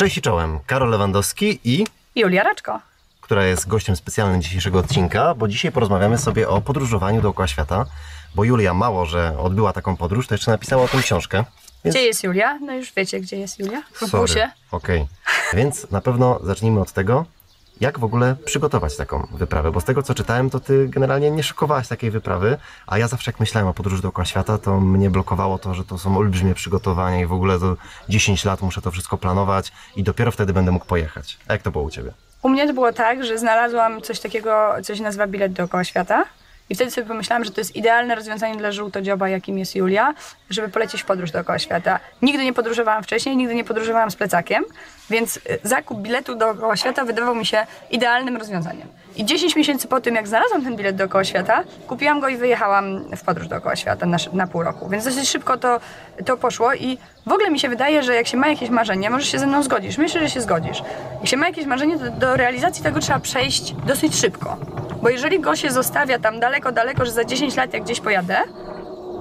Cześć i czołem, Karol Lewandowski i Julia Raczko. która jest gościem specjalnym dzisiejszego odcinka, bo dzisiaj porozmawiamy sobie o podróżowaniu dookoła świata, bo Julia mało, że odbyła taką podróż, to jeszcze napisała o tym książkę. Więc Gdzie jest Julia? No już wiecie, gdzie jest Julia. W sorry. busie. Okej, więc na pewno zacznijmy od tego, jak w ogóle przygotować taką wyprawę, bo z tego co czytałem, to ty generalnie nie szykowałaś takiej wyprawy, a ja zawsze jak myślałem o podróży dookoła świata, to mnie blokowało to, że to są olbrzymie przygotowania i w ogóle to 10 lat muszę to wszystko planować i dopiero wtedy będę mógł pojechać. A jak to było u ciebie? U mnie to było tak, że znalazłam coś takiego, co się nazywa bilet dookoła świata. I wtedy sobie pomyślałam, że to jest idealne rozwiązanie dla żółtodzioba, jakim jest Julia, żeby polecieć w podróż dookoła świata. Nigdy nie podróżowałam wcześniej, nigdy nie podróżowałam z plecakiem, więc y, zakup biletu dookoła świata wydawał mi się idealnym rozwiązaniem. I 10 miesięcy po tym, jak znalazłam ten bilet dookoła świata, kupiłam go i wyjechałam w podróż dookoła świata na, na pół roku. Więc dosyć szybko to, to poszło i w ogóle mi się wydaje, że jak się ma jakieś marzenie, może się ze mną zgodzisz. Myślę, że się zgodzisz. Jak się ma jakieś marzenie, to do realizacji tego trzeba przejść dosyć szybko. Bo jeżeli go się zostawia tam daleko, daleko, że za 10 lat jak gdzieś pojadę,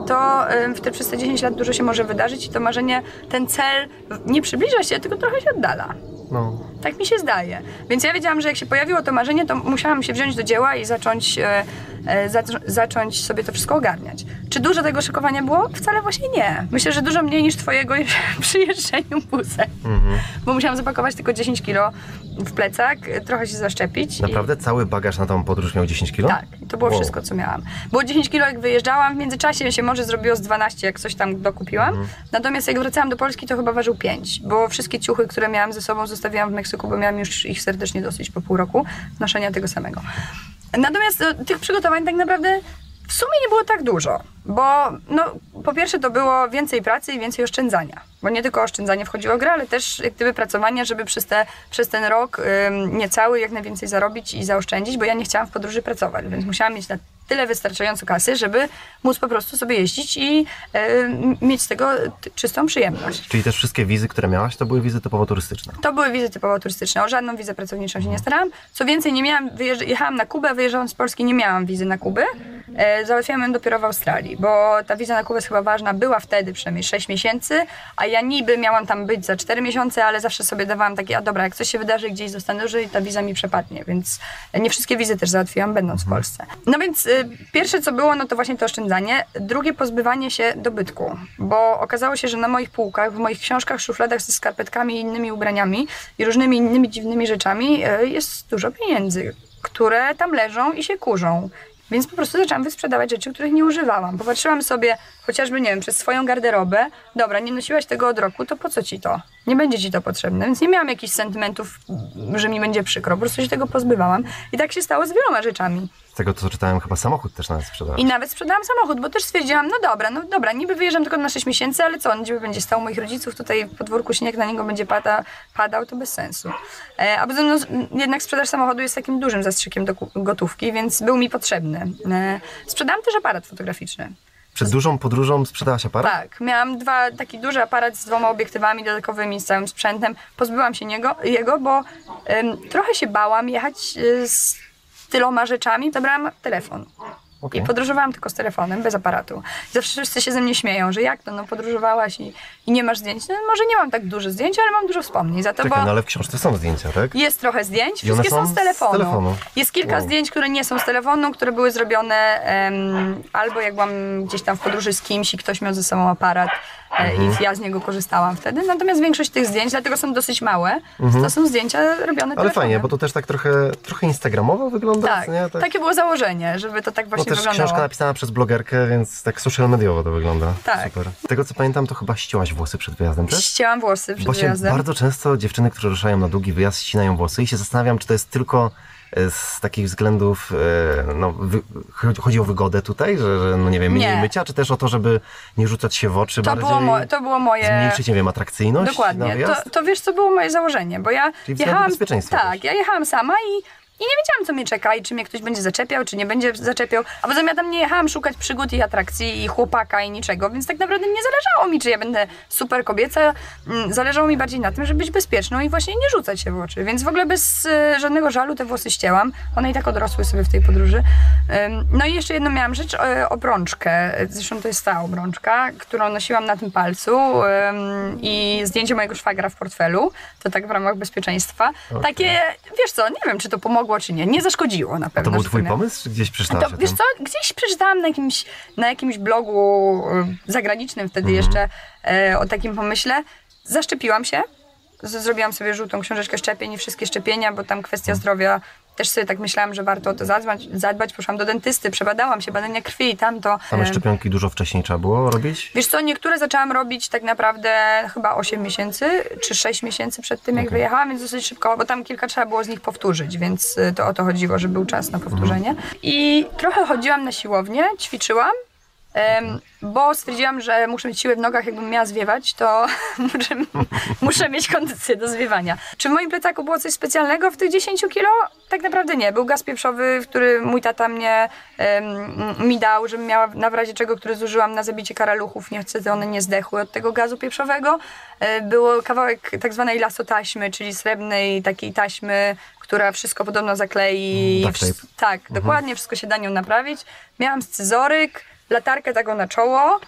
to w te, przez te 10 lat dużo się może wydarzyć i to marzenie, ten cel nie przybliża się, tylko trochę się oddala. No, Tak mi się zdaje. Więc ja wiedziałam, że jak się pojawiło to marzenie, to musiałam się wziąć do dzieła i zacząć, e, e, zac- zacząć sobie to wszystko ogarniać. Czy dużo tego szykowania było? Wcale właśnie nie. Myślę, że dużo mniej niż twojego przy jeżdżeniu busem. Bo musiałam zapakować tylko 10 kilo w plecak, e, trochę się zaszczepić. i- naprawdę cały bagaż na tą podróż miał 10 kilo? tak, i to było Wow. wszystko, co miałam. Było 10 kilo, jak wyjeżdżałam, w międzyczasie się może zrobiło z 12, jak coś tam dokupiłam. Natomiast jak wracałam do Polski, to chyba ważył 5, bo wszystkie ciuchy, które miałam ze sobą, zostawiłam w Meksyku, bo miałam już ich serdecznie dosyć po pół roku noszenia tego samego. Natomiast no, tych przygotowań tak naprawdę w sumie nie było tak dużo, bo no, po pierwsze to było więcej pracy i więcej oszczędzania. Bo nie tylko oszczędzanie wchodziło w grę, ale też jak gdyby pracowanie, żeby przez, te, przez ten rok ym, niecały jak najwięcej zarobić i zaoszczędzić, bo ja nie chciałam w podróży pracować, więc musiałam mieć na tyle wystarczająco kasy, żeby móc po prostu sobie jeździć i ym, mieć z tego czystą przyjemność. Czyli też wszystkie wizy, które miałaś, to były wizy typowo turystyczne. To były wizy typowo turystyczne. O żadną wizę pracowniczą się nie starałam. Co więcej, nie miałam, wyjeżdż- jechałam na Kubę, wyjeżdżałam z Polski, nie miałam wizy na Kubę. E, załatwiałam ją dopiero w Australii, bo ta wiza na Kubę jest chyba ważna, była wtedy przynajmniej 6 miesięcy, a ja niby miałam tam być za 4 miesiące, ale zawsze sobie dawałam takie, a dobra, jak coś się wydarzy gdzieś zostanę dłużej, ta wiza mi przepadnie, więc nie wszystkie wizy też załatwiłam będąc w Polsce. No więc y, pierwsze co było, no to właśnie to oszczędzanie, drugie pozbywanie się dobytku, bo okazało się, że na moich półkach, w moich książkach, szufladach ze skarpetkami i innymi ubraniami i różnymi innymi dziwnymi rzeczami y, jest dużo pieniędzy, które tam leżą i się kurzą. Więc po prostu zaczęłam wysprzedawać rzeczy, których nie używałam. Popatrzyłam sobie chociażby, nie wiem, przez swoją garderobę. Dobra, nie nosiłaś tego od roku, to po co ci to? Nie będzie ci to potrzebne. Więc nie miałam jakichś sentymentów, że mi będzie przykro. Po prostu się tego pozbywałam. I tak się stało z wieloma rzeczami. Z tego co czytałem, chyba samochód też nawet sprzedałaś. I nawet sprzedałam samochód, bo też stwierdziłam, no dobra, no dobra, niby wyjeżdżam tylko na 6 miesięcy, ale co, on gdzie będzie stał moich rodziców, tutaj w podwórku śnieg na niego będzie pada, padał, to bez sensu. E, a poza no, jednak sprzedaż samochodu jest takim dużym zastrzykiem do gotówki, więc był mi potrzebny. E, sprzedałam też aparat fotograficzny. Przed dużą podróżą sprzedałaś aparat? Tak, miałam dwa, taki duży aparat z dwoma obiektywami dodatkowymi, z całym sprzętem. Pozbyłam się niego, jego, bo em, trochę się bałam jechać e, z tyloma rzeczami. Zabrałam telefon. Okej. I podróżowałam tylko z telefonem, bez aparatu. Zawsze wszyscy się ze mnie śmieją, że jak to, no podróżowałaś i, i nie masz zdjęć. No może nie mam tak dużo zdjęć, ale mam dużo wspomnień. Za to, Czekaj, no ale w książce są zdjęcia, tak? jest trochę zdjęć, wszystkie są z telefonu. z telefonu. Jest kilka Wow. zdjęć, które nie są z telefonu, które były zrobione em, albo jak byłam gdzieś tam w podróży z kimś i ktoś miał ze sobą aparat e, Mhm. i ja z niego korzystałam wtedy. Natomiast większość tych zdjęć, dlatego są dosyć małe, to są zdjęcia robione Mhm. Ale telefonem. fajnie, bo to też tak trochę, trochę instagramowo wygląda, tak, nie? takie było założenie, żeby to tak No właśnie też wyglądało. książka napisana przez blogerkę, więc tak social mediowo to wygląda. Tak. Super. Z tego co pamiętam, to chyba ścięłaś włosy przed wyjazdem też? Ścięłam włosy przed Bo wyjazdem. bardzo często dziewczyny, które ruszają na długi wyjazd, ścinają włosy i się zastanawiam, czy to jest tylko e, z takich względów, e, no, chodzi- o wygodę tutaj, że, że no nie wiem, mniej Nie. mycia, czy też o to, żeby nie rzucać się w oczy To bardziej, było, mo- to było moje... zmniejszyć, nie wiem, atrakcyjność Dokładnie. To, to wiesz, co było moje założenie, bo ja Czyli jechałam. Tak, też. ja jechałam sama i. I nie wiedziałam, co mnie czeka i czy mnie ktoś będzie zaczepiał, czy nie będzie zaczepiał. A poza tym ja tam nie jechałam szukać przygód i atrakcji i chłopaka i niczego, więc tak naprawdę nie zależało mi, czy ja będę super kobieca. Mm, Zależało mi bardziej na tym, żeby być bezpieczną i właśnie nie rzucać się w oczy. Więc w ogóle bez e, żadnego żalu te włosy ścięłam. One i tak odrosły sobie w tej podróży. No i jeszcze jedną miałam rzecz, e, obrączkę. Zresztą to jest ta obrączka, którą nosiłam na tym palcu i zdjęcie mojego szwagra w portfelu. To tak w ramach bezpieczeństwa. Okej. Takie, wiesz co, nie wiem, czy to pomogło, czy nie. Nie zaszkodziło na A pewno. to był twój pomysł, czy gdzieś przeczytałaś To, wiesz co, gdzieś przeczytałam na jakimś, na jakimś blogu zagranicznym wtedy jeszcze e, o takim pomyśle. Zaszczepiłam się. Zrobiłam sobie żółtą książeczkę szczepień i wszystkie szczepienia, bo tam kwestia zdrowia. Też sobie tak myślałam, że warto o to zadbać. zadbać. Poszłam do dentysty, przebadałam się, badania krwi i tamto. Same szczepionki dużo wcześniej trzeba było robić? Wiesz co, niektóre zaczęłam robić tak naprawdę chyba 8 miesięcy, czy 6 miesięcy przed tym, jak Okej. wyjechałam, więc dosyć szybko, bo tam kilka trzeba było z nich powtórzyć, więc y, to o to chodziło, że był czas na powtórzenie. I trochę chodziłam na siłownię, ćwiczyłam, bo stwierdziłam, że muszę mieć siłę w nogach, jakbym miała zwiewać, to muszę, muszę mieć kondycję do zwiewania. Czy w moim plecaku było coś specjalnego w tych 10 kilo? Tak naprawdę nie. Był gaz pieprzowy, który mój tata mnie em, mi dał, żebym miała na razie czego, który zużyłam na zabicie karaluchów. Nie chcę, żeby one nie zdechły od tego gazu pieprzowego. E, Było kawałek tak zwanej lasotaśmy, czyli srebrnej takiej taśmy, która wszystko podobno zaklei. Mm. Wsz- tak, dokładnie, wszystko się da nią naprawić. Miałam scyzoryk, latarkę taką na czoło,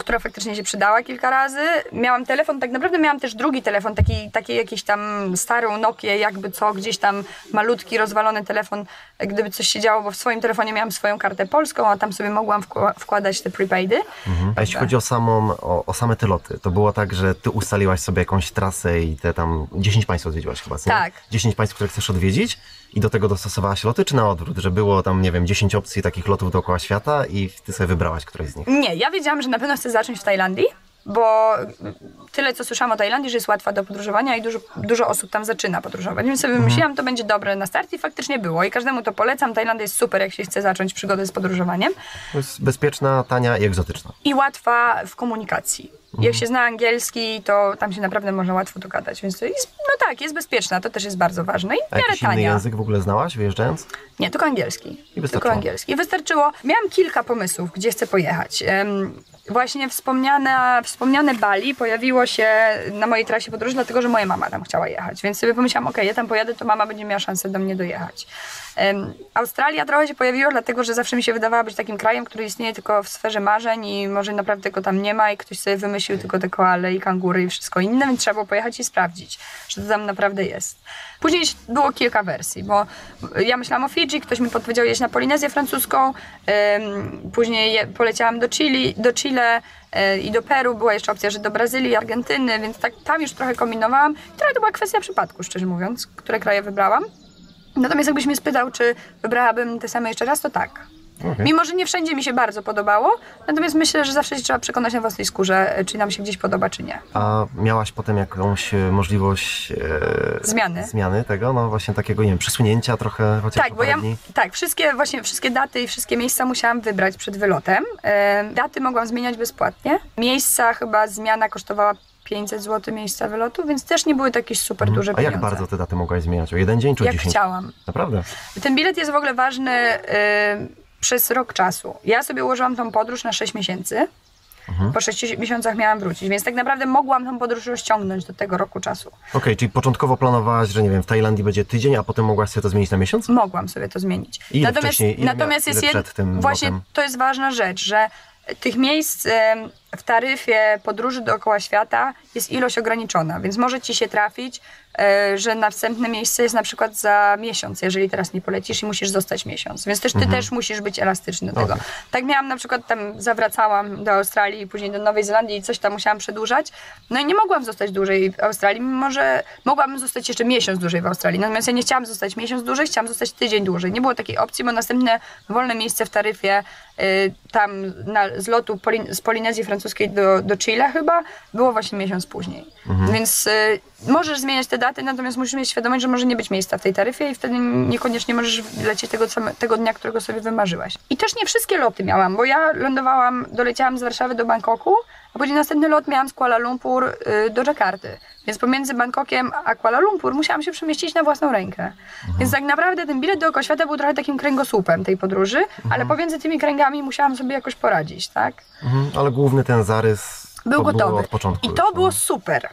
która faktycznie się przydała kilka razy. Miałam telefon, tak naprawdę miałam też drugi telefon, taki, taki jakiś tam starą Nokię, jakby co, gdzieś tam malutki, rozwalony telefon, gdyby coś się działo, bo w swoim telefonie miałam swoją kartę polską, a tam sobie mogłam wkła- wkładać te prepaidy. Mhm. A jeśli chodzi o, samą, o, o same te loty, to było tak, że ty ustaliłaś sobie jakąś trasę i te tam 10 państw odwiedziłaś chyba, co nie? Tak. 10 państw, które chcesz odwiedzić i do tego dostosowałaś loty, czy na odwrót, że było tam, nie wiem, 10 opcji takich lotów dookoła świata i ty sobie wybrałaś któreś z nich? Nie, ja wiedziałam, że na pewno chcę zacząć w Tajlandii, bo tyle co słyszałam o Tajlandii, że jest łatwa do podróżowania i dużo, dużo osób tam zaczyna podróżować. Więc sobie wymyśliłam, to będzie dobre na start i faktycznie było. I każdemu to polecam. Tajlandia jest super, jak się chce zacząć przygodę z podróżowaniem. Jest bezpieczna, tania i egzotyczna. I łatwa w komunikacji. Jak się zna angielski, to tam się naprawdę można łatwo dogadać, więc to jest, tak, jest bezpieczna, to też jest bardzo ważne i w A miarę jakiś inny tania. język w ogóle znałaś wyjeżdżając? Nie, tylko angielski. wystarczyło. Tylko angielski. I wystarczyło. Miałam kilka pomysłów, gdzie chcę pojechać. Em, Właśnie wspomniane, wspomniane Bali pojawiło się na mojej trasie podróży, dlatego że moja mama tam chciała jechać. Więc sobie pomyślałam, okej, ja tam pojadę, to mama będzie miała szansę do mnie dojechać. Em, Australia trochę się pojawiła, dlatego że zawsze mi się wydawała być takim krajem, który istnieje tylko w sferze marzeń i może naprawdę go tam nie ma i ktoś sobie wymyślił tylko te koale i kangury i wszystko inne, więc trzeba było pojechać i sprawdzić, że to tam naprawdę jest. Później było kilka wersji, bo ja myślałam o Fidżi, ktoś mi podpowiedział jeść na Polinezję francuską, em, później je, poleciałam do Chile, do Chile e, i do Peru, była jeszcze opcja, że do Brazylii, Argentyny, więc tak tam już trochę kombinowałam. Trochę to była kwestia przypadku, szczerze mówiąc, które kraje wybrałam. Natomiast jakbyś mnie spytał, czy wybrałabym te same jeszcze raz, to tak. Okej. Mimo, że nie wszędzie mi się bardzo podobało, natomiast myślę, że zawsze się trzeba przekonać na własnej skórze, e, czy nam się gdzieś podoba, czy nie. A miałaś potem jakąś e, możliwość e, Zmiany. zmiany tego, no właśnie takiego, nie wiem, przesunięcia trochę chociaż Tak, bo ja, tak, wszystkie właśnie wszystkie daty i wszystkie miejsca musiałam wybrać przed wylotem. E, daty mogłam zmieniać bezpłatnie. Miejsca chyba zmiana kosztowała 500 zł miejsca wylotu, więc też nie były to jakieś super duże Mhm. A jak pieniądze. bardzo te daty mogłaś zmieniać? O jeden dzień czy o Jak 10? chciałam. Naprawdę? Ten bilet jest w ogóle ważny y, przez rok czasu. Ja sobie ułożyłam tą podróż na 6 miesięcy. Mhm. Po 6 miesiącach miałam wrócić, więc tak naprawdę mogłam tą podróż rozciągnąć do tego roku czasu. Okej, czyli początkowo planowałaś, że nie wiem, w Tajlandii będzie tydzień, a potem mogłaś sobie to zmienić na miesiąc? Mogłam sobie to zmienić. Ile natomiast wcześniej- ile natomiast mia- jest ile jed... przed tym właśnie to jest ważna rzecz, że tych miejsc w taryfie podróży dookoła świata jest ilość ograniczona, więc może ci się trafić, e, że następne miejsce jest na przykład za miesiąc, jeżeli teraz nie polecisz i musisz zostać miesiąc. Więc też ty też musisz być elastyczny do tego. Mhm. Okej. Tak miałam na przykład tam zawracałam do Australii i później do Nowej Zelandii i coś tam musiałam przedłużać. No i nie mogłam zostać dłużej w Australii, mimo że mogłabym zostać jeszcze miesiąc dłużej w Australii. Natomiast ja nie chciałam zostać miesiąc dłużej, chciałam zostać tydzień dłużej. Nie było takiej opcji, bo następne wolne miejsce w taryfie y, tam na, z lotu Polin- z Polinezji Francuskiej do, do Chile chyba było właśnie miesiąc później. Więc y, możesz zmieniać te daty, natomiast musisz mieć świadomość, że może nie być miejsca w tej taryfie i wtedy niekoniecznie możesz lecieć tego, tego dnia, którego sobie wymarzyłaś. I też nie wszystkie loty miałam, bo ja lądowałam, doleciałam z Warszawy do Bangkoku, a później następny lot miałam z Kuala Lumpur y, do Dżakarty. Więc pomiędzy Bangkokiem a Kuala Lumpur musiałam się przemieścić na własną rękę. Więc tak naprawdę ten bilet dookoła świata był trochę takim kręgosłupem tej podróży, ale pomiędzy tymi kręgami musiałam sobie jakoś poradzić, tak? Mhm, ale główny ten zarys Był to gotowy. od początku. I już, to no. było super.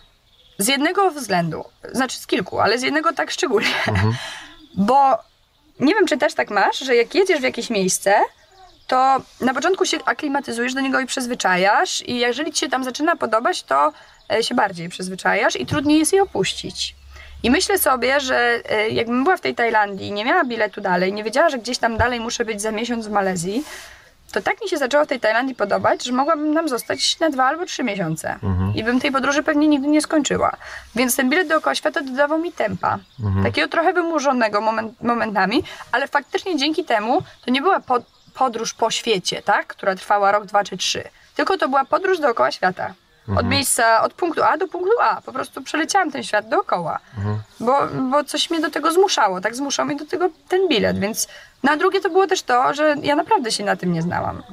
Z jednego względu, znaczy z kilku, ale z jednego tak szczególnie. Mhm. Bo nie wiem, czy też tak masz, że jak jedziesz w jakieś miejsce, to na początku się aklimatyzujesz do niego i przyzwyczajasz i jeżeli ci się tam zaczyna podobać, to się bardziej przyzwyczajasz i trudniej jest je opuścić. I myślę sobie, że e, jakbym była w tej Tajlandii nie miała biletu dalej, nie wiedziała, że gdzieś tam dalej muszę być za miesiąc w Malezji, to tak mi się zaczęło w tej Tajlandii podobać, że mogłabym tam zostać na dwa albo trzy miesiące. I bym tej podróży pewnie nigdy nie skończyła. Więc ten bilet dookoła świata dodawał mi tempa. Takiego trochę wymuszonego moment, momentami, ale faktycznie dzięki temu to nie była pod, podróż po świecie, tak? która trwała rok, dwa czy trzy. Tylko to była podróż dookoła świata. Od miejsca, od punktu A do punktu A. Po prostu przeleciałam ten świat dookoła. Bo, bo coś mnie do tego zmuszało, tak? Zmuszał mnie do tego ten bilet, więc na drugie to było też to, że ja naprawdę się na tym nie znałam.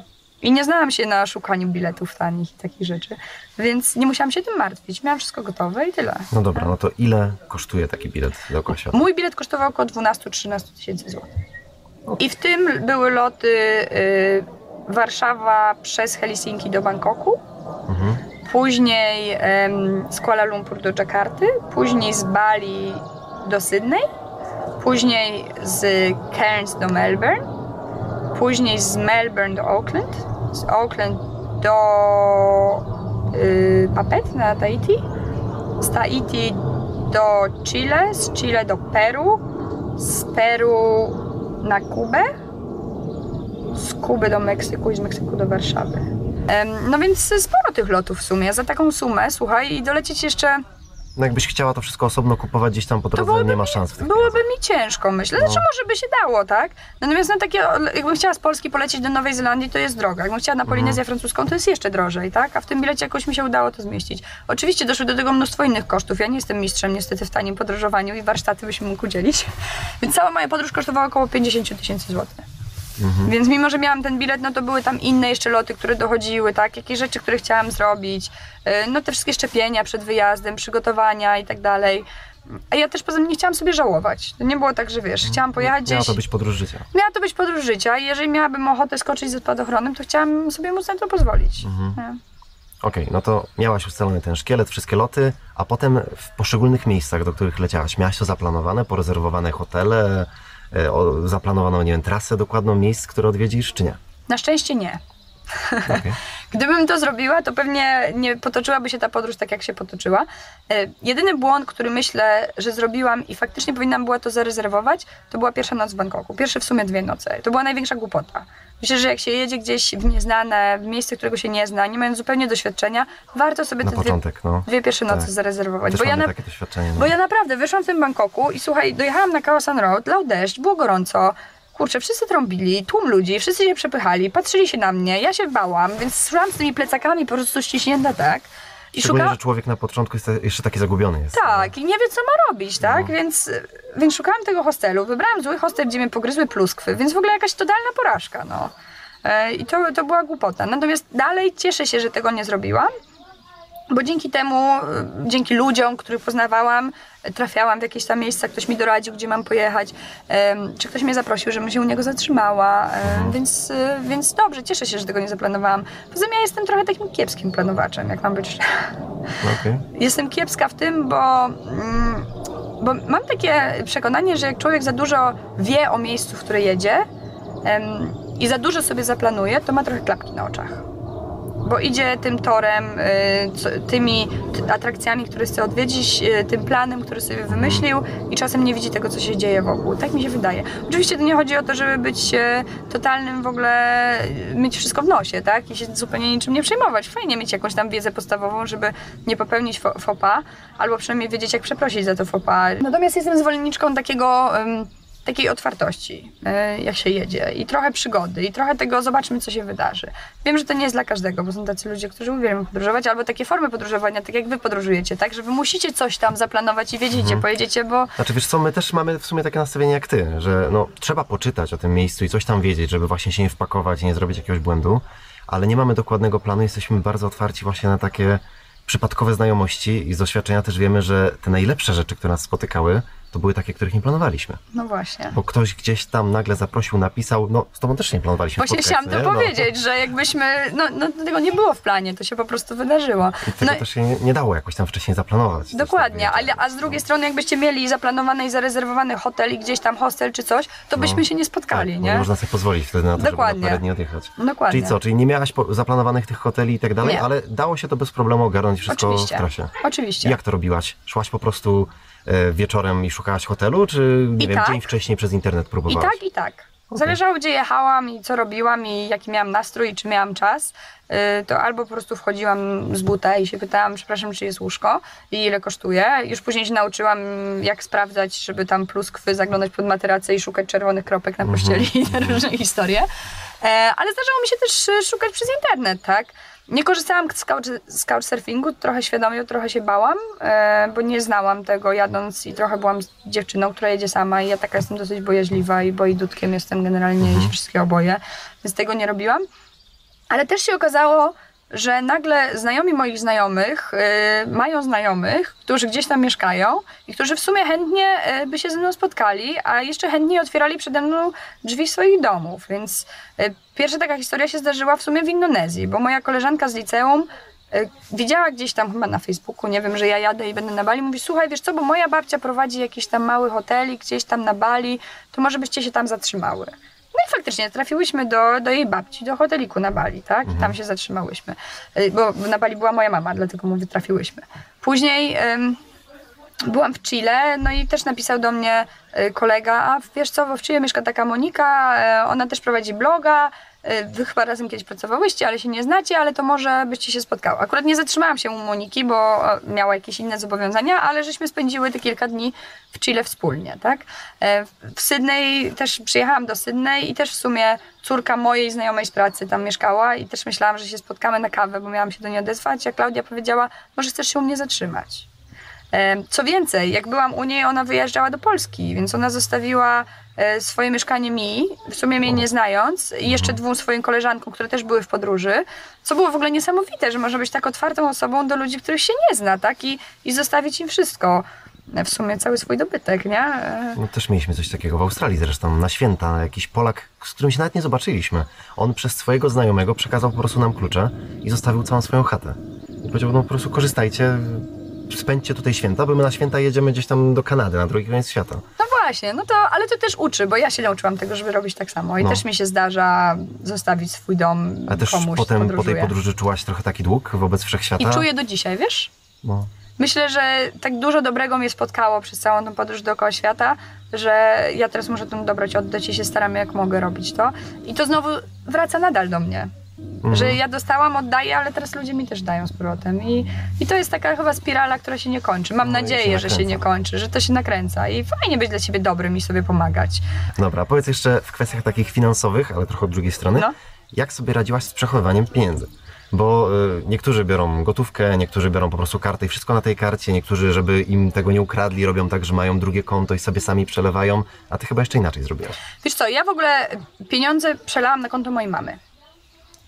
I nie znałam się na szukaniu biletów tanich i takich rzeczy, więc nie musiałam się tym martwić. Miałam wszystko gotowe i tyle. No dobra, no to ile kosztuje taki bilet dookoła świata? Mój bilet kosztował około 12-13 tysięcy złotych. I w tym były loty y, Warszawa przez Helsinki do Bangkoku, Mhm. Później z Kuala Lumpur do Dżakarty, później z Bali do Sydney, później z Cairns do Melbourne, później z Melbourne do Auckland, z Auckland do y, Papet na Tahiti, z Tahiti do Chile, z Chile do Peru, z Peru na Kubę, z Kuby do Meksyku i z Meksyku do Warszawy. No więc sporo tych lotów w sumie. Za taką sumę, słuchaj, i dolecieć jeszcze No jakbyś chciała to wszystko osobno kupować gdzieś tam po drodze, nie ma szans w Byłoby mi ciężko, myślę. Znaczy No. może by się dało, tak? Natomiast na takie, jakbym chciała z Polski polecieć do Nowej Zelandii, to jest droga. Jakbym chciała na Polinezję Mhm. francuską, to jest jeszcze drożej, tak? A w tym bilecie jakoś mi się udało to zmieścić. Oczywiście doszły do tego mnóstwo innych kosztów. Ja nie jestem mistrzem niestety w tanim podróżowaniu i warsztaty byś mi mógł udzielić. Więc cała moja podróż kosztowała około 50 000 tysięcy złotych. Mhm. Więc mimo, że miałam ten bilet, no to były tam inne jeszcze loty, które dochodziły, tak? Jakieś rzeczy, które chciałam zrobić. Yy, No te wszystkie szczepienia przed wyjazdem, przygotowania i tak dalej. A ja też poza tym nie chciałam sobie żałować. To nie było tak, że wiesz, chciałam pojechać Miała gdzieś... to być podróż życia. Miała to być podróż życia i jeżeli miałabym ochotę skoczyć ze spadochronem, to chciałam sobie móc na to pozwolić. Mhm. Okej, no to miałaś ustalony ten szkielet, wszystkie loty, a potem w poszczególnych miejscach, do których leciałaś, miałaś to zaplanowane, porezerwowane hotele, zaplanowaną, nie wiem, trasę dokładną miejsc, które odwiedzisz, czy nie? Na szczęście nie. Okej. Gdybym to zrobiła, to pewnie nie potoczyłaby się ta podróż tak, jak się potoczyła. E, Jedyny błąd, który myślę, że zrobiłam i faktycznie powinnam była to zarezerwować, to była pierwsza noc w Bangkoku. Pierwsze w sumie dwie noce. To była największa głupota. Myślę, że jak się jedzie gdzieś w nieznane, w miejsce, którego się nie zna, nie mając zupełnie doświadczenia, warto sobie te dwie, początek, no. dwie pierwsze noce Tak. zarezerwować. Też Bo ja, na, takie doświadczenie. No. bo ja naprawdę wyszłam w tym Bangkoku i słuchaj, dojechałam na Khao San Road, lał deszcz, było gorąco. Kurczę, wszyscy trąbili, tłum ludzi, wszyscy się przepychali, patrzyli się na mnie, ja się bałam, więc szłam z tymi plecakami po prostu ściśnięta tak. I Szczególnie, szukałam... że człowiek na początku jest jeszcze taki zagubiony jest. Tak, i nie wie, co ma robić, tak? No. Więc, więc szukałam tego hostelu. Wybrałam zły hostel, gdzie mnie pogryzły pluskwy, więc w ogóle jakaś totalna porażka, no. E, I to, to była głupota. Natomiast dalej cieszę się, że tego nie zrobiłam, bo dzięki temu, e, dzięki ludziom, których poznawałam, trafiałam w jakieś tam miejsca, ktoś mi doradził, gdzie mam pojechać, czy ktoś mnie zaprosił, żebym się u niego zatrzymała, więc, e, więc dobrze, cieszę się, że tego nie zaplanowałam. Poza tym ja jestem trochę takim kiepskim planowaczem, jak mam być okej. Jestem kiepska w tym, bo, mm, bo mam takie przekonanie, że jak człowiek za dużo wie o miejscu, w które jedzie i za dużo sobie zaplanuje, to ma trochę klapki na oczach. Bo idzie tym torem, y, tymi atrakcjami, które chce odwiedzić, y, tym planem, który sobie wymyślił i czasem nie widzi tego, co się dzieje wokół. Tak mi się wydaje. Oczywiście to nie chodzi o to, żeby być e, totalnym w ogóle, mieć wszystko w nosie, tak? I się zupełnie niczym nie przejmować. Fajnie mieć jakąś tam wiedzę podstawową, żeby nie popełnić fo- faux pas, albo przynajmniej wiedzieć, jak przeprosić za to pas. Natomiast jestem zwolenniczką takiego... em, takiej otwartości, e, jak się jedzie, i trochę przygody, i trochę tego zobaczmy, co się wydarzy. Wiem, że to nie jest dla każdego, bo są tacy ludzie, którzy uwielbiają podróżować, albo takie formy podróżowania, tak jak wy podróżujecie, tak? Że wy musicie coś tam zaplanować i wiedzieć, gdzie pojedziecie, bo Znaczy wiesz co, my też mamy w sumie takie nastawienie jak ty, że no, trzeba poczytać o tym miejscu i coś tam wiedzieć, żeby właśnie się nie wpakować i nie zrobić jakiegoś błędu, ale nie mamy dokładnego planu, jesteśmy bardzo otwarci właśnie na takie przypadkowe znajomości i z doświadczenia też wiemy, że te najlepsze rzeczy, które nas spotykały, to były takie, których nie planowaliśmy. No właśnie. Bo ktoś gdzieś tam nagle zaprosił, napisał, no z tobą też nie planowaliśmy Właśnie chciałam to nie? No. powiedzieć, że jakbyśmy, no, no tego nie było w planie, to się po prostu wydarzyło. I tego No, też się nie, nie dało jakoś tam wcześniej zaplanować. Dokładnie, ale, a z drugiej strony jakbyście mieli zaplanowany i zarezerwowany hotel i gdzieś tam hostel czy coś, to byśmy się nie spotkali, tak, nie? można sobie pozwolić wtedy na to, Dokładnie. żeby na parę dni odjechać. Dokładnie. Czyli co, czyli nie miałaś zaplanowanych tych hoteli i tak dalej, ale dało się to bez problemu ogarnąć wszystko Oczywiście. w trasie. Oczywiście. Jak to robiłaś? Szłaś po prostu wieczorem i szukałaś hotelu, czy nie I wiem, tak. dzień wcześniej przez internet I próbowałaś? tak, i tak. Zależało, gdzie jechałam i co robiłam i jaki miałam nastrój, i czy miałam czas, yy, to albo po prostu wchodziłam z buta i się pytałam, przepraszam, czy jest łóżko i ile kosztuje. Już później się nauczyłam, jak sprawdzać, żeby tam pluskwy zaglądać pod materacę i szukać czerwonych kropek na pościeli i te różne historie. E, ale zdarzało mi się też e, szukać przez internet, tak? Nie korzystałam z, couch, z couchsurfingu, trochę świadomie, trochę się bałam, e, bo nie znałam tego jadąc i trochę byłam z dziewczyną, która jedzie sama i ja taka jestem dosyć bojaźliwa i bojdutkiem jestem generalnie i się wszystkiego boję, więc tego nie robiłam. Ale też się okazało, że nagle znajomi moich znajomych y, mają znajomych, którzy gdzieś tam mieszkają i którzy w sumie chętnie y, by się ze mną spotkali, a jeszcze chętniej otwierali przede mną drzwi swoich domów. Więc y, pierwsza taka historia się zdarzyła w sumie w Indonezji, bo moja koleżanka z liceum y, widziała gdzieś tam chyba na Facebooku, nie wiem, że ja jadę i będę na Bali, mówi, słuchaj, wiesz co, bo moja babcia prowadzi jakiś tam mały hotelik gdzieś tam na Bali, to może byście się tam zatrzymały. No i faktycznie trafiłyśmy do, do jej babci, do hoteliku na Bali, tak? I tam się zatrzymałyśmy. Y, Bo na Bali była moja mama, dlatego mówię, trafiłyśmy. Później ym, byłam w Chile, no i też napisał do mnie y, kolega, a wiesz co, w Chile mieszka taka Monika, y, ona też prowadzi bloga, wy chyba razem kiedyś pracowałyście, ale się nie znacie, ale to może byście się spotkały. Akurat nie zatrzymałam się u Moniki, bo e, miała jakieś inne zobowiązania, ale żeśmy spędziły te kilka dni w Chile wspólnie, tak? E, W Sydney też przyjechałam do Sydney i też w sumie córka mojej znajomej z pracy tam mieszkała i też myślałam, że się spotkamy na kawę, bo miałam się do niej odezwać, a Klaudia powiedziała, może chcesz się u mnie zatrzymać. E, Co więcej, jak byłam u niej, ona wyjeżdżała do Polski, więc ona zostawiła e, swoje mieszkanie mi, w sumie mnie nie znając, i jeszcze dwóm swoim koleżankom, które też były w podróży, co było w ogóle niesamowite, że może być tak otwartą osobą do ludzi, których się nie zna, tak? I, i zostawić im wszystko. E, W sumie cały swój dobytek, nie? E, No, też mieliśmy coś takiego w Australii zresztą, na święta, jakiś Polak, z którym się nawet nie zobaczyliśmy. On przez swojego znajomego przekazał po prostu nam klucze i zostawił całą swoją chatę. I powiedział, no po prostu korzystajcie, spędźcie tutaj święta, bo my na święta jedziemy gdzieś tam do Kanady, na drugi koniec świata. No właśnie, no to, ale to też uczy, bo ja się nauczyłam tego, żeby robić tak samo. I No. też mi się zdarza zostawić swój dom A też komuś, potem po tej podróży czułaś trochę taki dług wobec wszechświata? I czuję do dzisiaj, wiesz? No. Myślę, że tak dużo dobrego mnie spotkało przez całą tą podróż dookoła świata, że ja teraz muszę tę dobroć oddać i się staram jak mogę robić to. I to znowu wraca nadal do mnie. Mhm. Że ja dostałam, oddaję, ale teraz ludzie mi też dają z powrotem. I, I to jest taka chyba spirala, która się nie kończy. Mam No nadzieję, się że się nie kończy, że to się nakręca. I fajnie być dla siebie dobrym i sobie pomagać. Dobra, powiedz jeszcze w kwestiach takich finansowych, ale trochę od drugiej strony, No. jak sobie radziłaś z przechowywaniem pieniędzy? Bo y, niektórzy biorą gotówkę, niektórzy biorą po prostu kartę i wszystko na tej karcie, niektórzy, żeby im tego nie ukradli, robią tak, że mają drugie konto i sobie sami przelewają, a ty chyba jeszcze inaczej zrobiłaś. Wiesz co, ja w ogóle pieniądze przelałam na konto mojej mamy.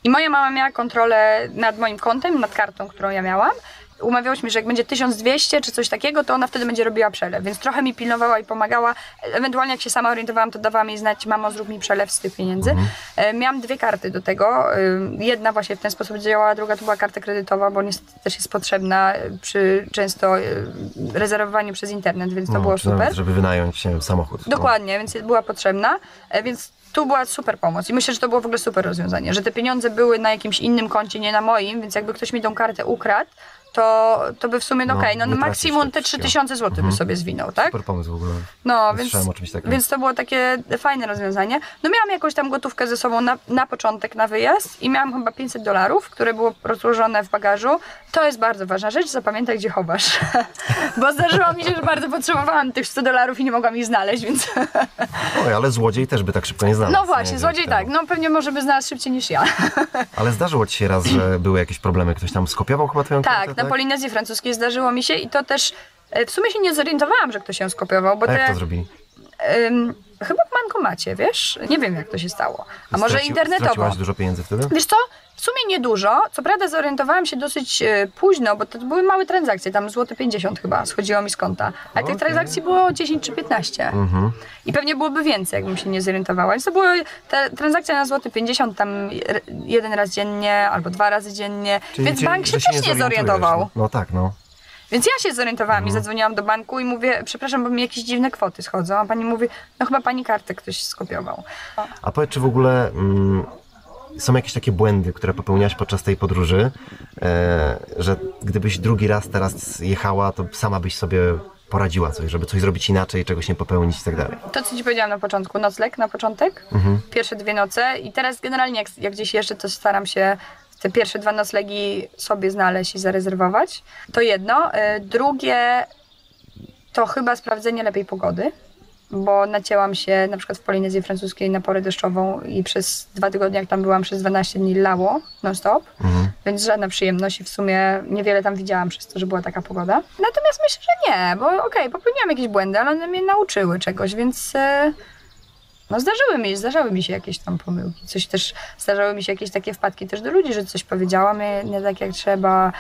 I moja mama miała kontrolę nad moim kontem, nad kartą, którą ja miałam. Umawiałyśmy, że jak będzie 1200 czy coś takiego, to ona wtedy będzie robiła przelew, więc trochę mi pilnowała i pomagała. Ewentualnie jak się sama orientowałam, to dawała mi znać, mamo zrób mi przelew z tych pieniędzy. E, Miałam dwie karty do tego. E, Jedna właśnie w ten sposób działała, druga to była karta kredytowa, bo niestety też jest potrzebna e, przy często rezerwowaniu przez internet, więc to No, było super. żeby wynająć wiem, samochód. No. Dokładnie, więc była potrzebna, więc tu była super pomoc i myślę, że to było w ogóle super rozwiązanie, że te pieniądze były na jakimś innym koncie, nie na moim, więc jakby ktoś mi tą kartę ukradł, to, to by w sumie, no, No, okej, no, nie tracisz maksimum te wszystkiego. 3000 zł by sobie zwinął, tak? Super pomysł w ogóle. No, więc, więc to było takie fajne rozwiązanie. No miałam jakąś tam gotówkę ze sobą na, na początek, na wyjazd i miałam chyba 500 dolarów, które było rozłożone w bagażu. To jest bardzo ważna rzecz, zapamiętaj gdzie chowasz. Bo zdarzyło mi się, że bardzo potrzebowałam tych 100 dolarów i nie mogłam ich znaleźć, więc... Oj, ale złodziej też by tak szybko nie znalazł. No właśnie, nie? złodziej tak, no pewnie może by znalazł szybciej niż ja. Ale zdarzyło ci się raz, że były jakieś problemy, ktoś tam skopiował chyba twoją tak, kartę, na Polinezji Francuskiej zdarzyło mi się i to też... e, W sumie się nie zorientowałam, że ktoś ją skopiował, bo A jak te... to zrobili? ym, Chyba w bankomacie, wiesz? Nie wiem, jak to się stało. A może Straci- internetowo. Dużo pieniędzy wtedy? Wiesz co? W sumie niedużo. Co prawda zorientowałam się dosyć e, późno, bo to były małe transakcje, tam złote 50 chyba schodziło mi z konta. A tych Okej. transakcji było 10 czy 15. Mhm. I pewnie byłoby więcej, jakbym się nie zorientowała. Więc to były te transakcje na złote 50 tam jeden raz dziennie albo dwa razy dziennie. Więc Czyli- bank się też nie zorientujesz. zorientował. No tak, no. Więc ja się zorientowałam i zadzwoniłam do banku i mówię, przepraszam, bo mi jakieś dziwne kwoty schodzą. A pani mówi, no chyba pani kartę ktoś skopiował. A powiedz, czy w ogóle mm, są jakieś takie błędy, które popełniałaś podczas tej podróży, e, że gdybyś drugi raz teraz jechała, to sama byś sobie poradziła coś, żeby coś zrobić inaczej, czegoś nie popełnić i tak dalej. To, co ci powiedziałam na początku, nocleg na początek, Mhm. pierwsze dwie noce i teraz generalnie jak, jak gdzieś jeszcze, to staram się te pierwsze dwa noclegi sobie znaleźć i zarezerwować. To jedno. Y, Drugie to chyba sprawdzenie lepiej pogody, bo nacięłam się na przykład w Polinezji Francuskiej na porę deszczową i przez dwa tygodnie, jak tam byłam, przez 12 dni lało non-stop, Mhm. więc żadna przyjemność i w sumie niewiele tam widziałam przez to, że była taka pogoda. Natomiast myślę, że nie, bo okej, popełniłam jakieś błędy, ale one mnie nauczyły czegoś, więc e, no zdarzyły mi, zdarzały mi się jakieś tam pomyłki. Coś też, zdarzały mi się jakieś takie wpadki też do ludzi, że coś powiedziałam nie, nie tak jak trzeba.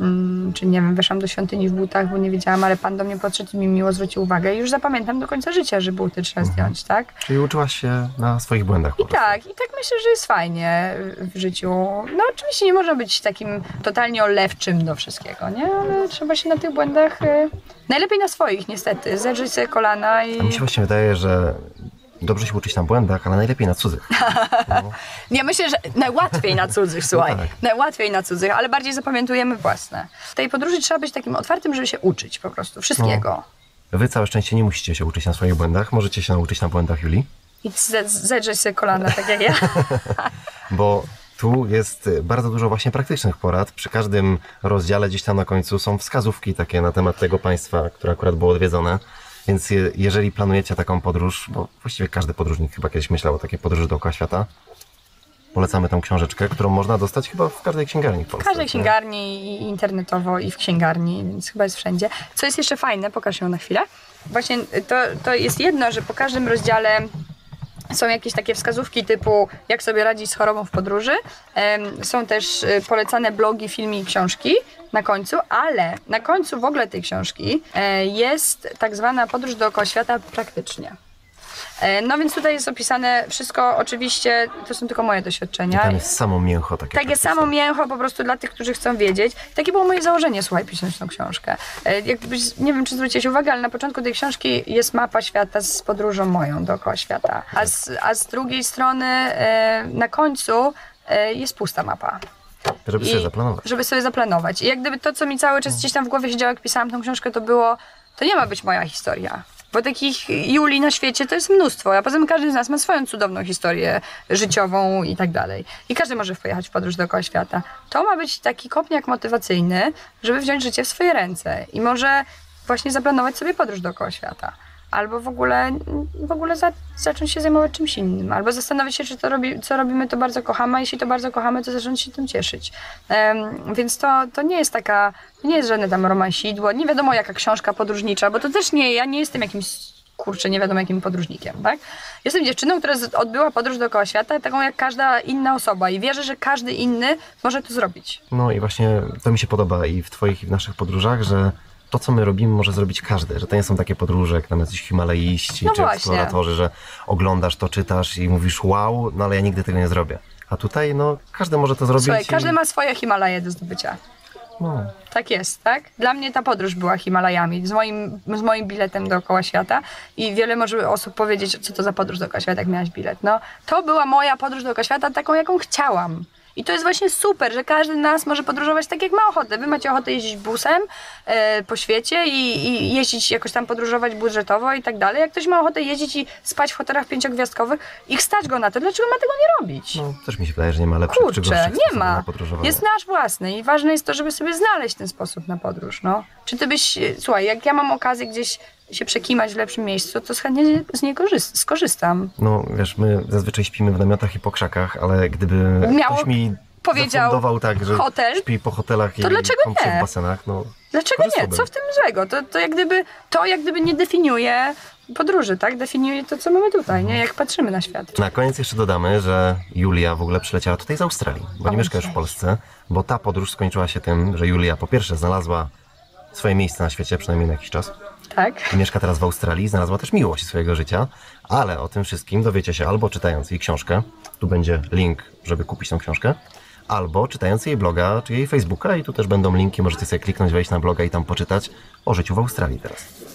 Mm, czy nie wiem, weszłam do świątyni w butach, bo nie wiedziałam, ale pan do mnie podszedł i mi miło zwrócił uwagę i już zapamiętam do końca życia, że buty trzeba zdjąć, tak? Czyli uczyłaś się na swoich błędach I tak, i tak myślę, że jest fajnie w życiu. No oczywiście nie można być takim totalnie olewczym do wszystkiego, nie? Ale trzeba się na tych błędach, y, najlepiej na swoich niestety, zedrzeć sobie kolana i... A mi się właśnie wydaje, że dobrze się uczyć na błędach, ale najlepiej na cudzych. No, Ja myślę, że najłatwiej na cudzych, słuchaj. tak. Najłatwiej na cudzych, ale bardziej zapamiętujemy własne. W tej podróży trzeba być takim otwartym, żeby się uczyć po prostu wszystkiego. wy całe szczęście nie musicie się uczyć na swoich błędach, możecie się nauczyć na błędach Julii, I ze- zedrzeć sobie kolana, tak jak ja. bo tu jest y, bardzo dużo właśnie praktycznych porad. Przy każdym rozdziale gdzieś tam na końcu są wskazówki takie na temat tego państwa, które akurat było odwiedzone. Więc je, jeżeli planujecie taką podróż, bo właściwie każdy podróżnik chyba kiedyś myślał o takiej podróży dookoła świata, polecamy tą książeczkę, którą można dostać chyba w każdej księgarni w W Polsce. każdej nie? księgarni i internetowo i w księgarni, więc chyba jest wszędzie. Co jest jeszcze fajne, pokaż ją na chwilę. Właśnie to, to jest jedno, że po każdym rozdziale są jakieś takie wskazówki typu jak sobie radzić z chorobą w podróży. Są też y, polecane blogi, filmy i książki na końcu, ale na końcu w ogóle tej książki e, jest tak zwana podróż dookoła świata praktycznie. E, No więc tutaj jest opisane wszystko, oczywiście to są tylko moje doświadczenia. Tam jest samo mięcho takie. Takie praktyczne. samo mięcho po prostu dla tych, którzy chcą wiedzieć. Takie było moje założenie, słuchaj, pisząc tą książkę. E, Jakbyś, nie wiem, czy zwróciłeś uwagę, ale na początku tej książki jest mapa świata z podróżą moją dookoła świata. A z, a z drugiej strony e, na końcu jest pusta mapa. Żeby I- sobie zaplanować. Żeby sobie zaplanować. I jak gdyby to, co mi cały czas gdzieś tam w głowie siedziało, jak pisałam tą książkę, to było, to nie ma być moja historia. Bo takich Julii na świecie to jest mnóstwo, a poza tym każdy z nas ma swoją cudowną historię życiową i tak dalej. I każdy może pojechać w podróż dookoła świata. To ma być taki kopniak motywacyjny, żeby wziąć życie w swoje ręce i może właśnie zaplanować sobie podróż dookoła świata. Albo w ogóle, w ogóle za, zacząć się zajmować czymś innym. Albo zastanowić się, czy to robi, co robimy, to bardzo kochamy, a jeśli to bardzo kochamy, to zacząć się tym cieszyć. Em, więc to, to nie jest taka, nie jest żadne tam romansidło, nie wiadomo jaka książka podróżnicza, bo to też nie, ja nie jestem jakimś kurczę, nie wiadomo jakim podróżnikiem, tak? Jestem dziewczyną, która odbyła podróż dookoła świata, taką jak każda inna osoba i wierzę, że każdy inny może to zrobić. No i właśnie to mi się podoba i w Twoich i w naszych podróżach, że to, co my robimy, może zrobić każdy. Że to nie są takie podróże, jak tam jacyś himalaiści No czy właśnie. eksploratorzy, że oglądasz to, czytasz i mówisz wow, no ale ja nigdy tego nie zrobię. A tutaj, no, każdy może to zrobić. Słuchaj, i... każdy ma swoje Himalaje do zdobycia. No, Tak jest, tak? Dla mnie ta podróż była Himalajami, z moim, z moim biletem dookoła świata i wiele może osób powiedzieć, co to za podróż dookoła świata, jak miałaś bilet. No, to była moja podróż dookoła świata, taką, jaką chciałam. I to jest właśnie super, że każdy z nas może podróżować tak, jak ma ochotę. Wy macie ochotę jeździć busem e, po świecie i, i jeździć jakoś tam podróżować budżetowo i tak dalej. Jak ktoś ma ochotę jeździć i spać w hotelach pięciogwiazdkowych i stać go na to, dlaczego ma tego nie robić? no, też mi się wydaje, że nie ma lepszych czy Kurczę, gorszych nie ma. Jest nasz własny i ważne jest to, żeby sobie znaleźć ten sposób na podróż, no. Czy ty byś, słuchaj, jak ja mam okazję gdzieś się przekimać w lepszym miejscu, to chętnie z niego korzyst- skorzystam. No, wiesz, my zazwyczaj śpimy w namiotach i po krzakach, ale gdyby Miało- ktoś mi powiedział tak, że hotel, śpi po hotelach i to dlaczego kąpie nie? w basenach, no Dlaczego nie? Co w tym złego? To, to, jak gdyby, to jak gdyby nie definiuje podróży, tak? Definiuje to, co mamy tutaj, nie? Jak patrzymy na świat. Na koniec jeszcze dodamy, że Julia w ogóle przyleciała tutaj z Australii, bo nie O, mieszka już w. Polsce, bo ta podróż skończyła się tym, że Julia po pierwsze znalazła swoje miejsce na świecie, przynajmniej na jakiś czas, Tak? mieszka teraz w Australii, znalazła też miłość swojego życia, ale o tym wszystkim dowiecie się albo czytając jej książkę, tu będzie link, żeby kupić tą książkę, albo czytając jej bloga, czy jej Facebooka i tu też będą linki, możecie sobie kliknąć, wejść na bloga i tam poczytać o życiu w Australii teraz.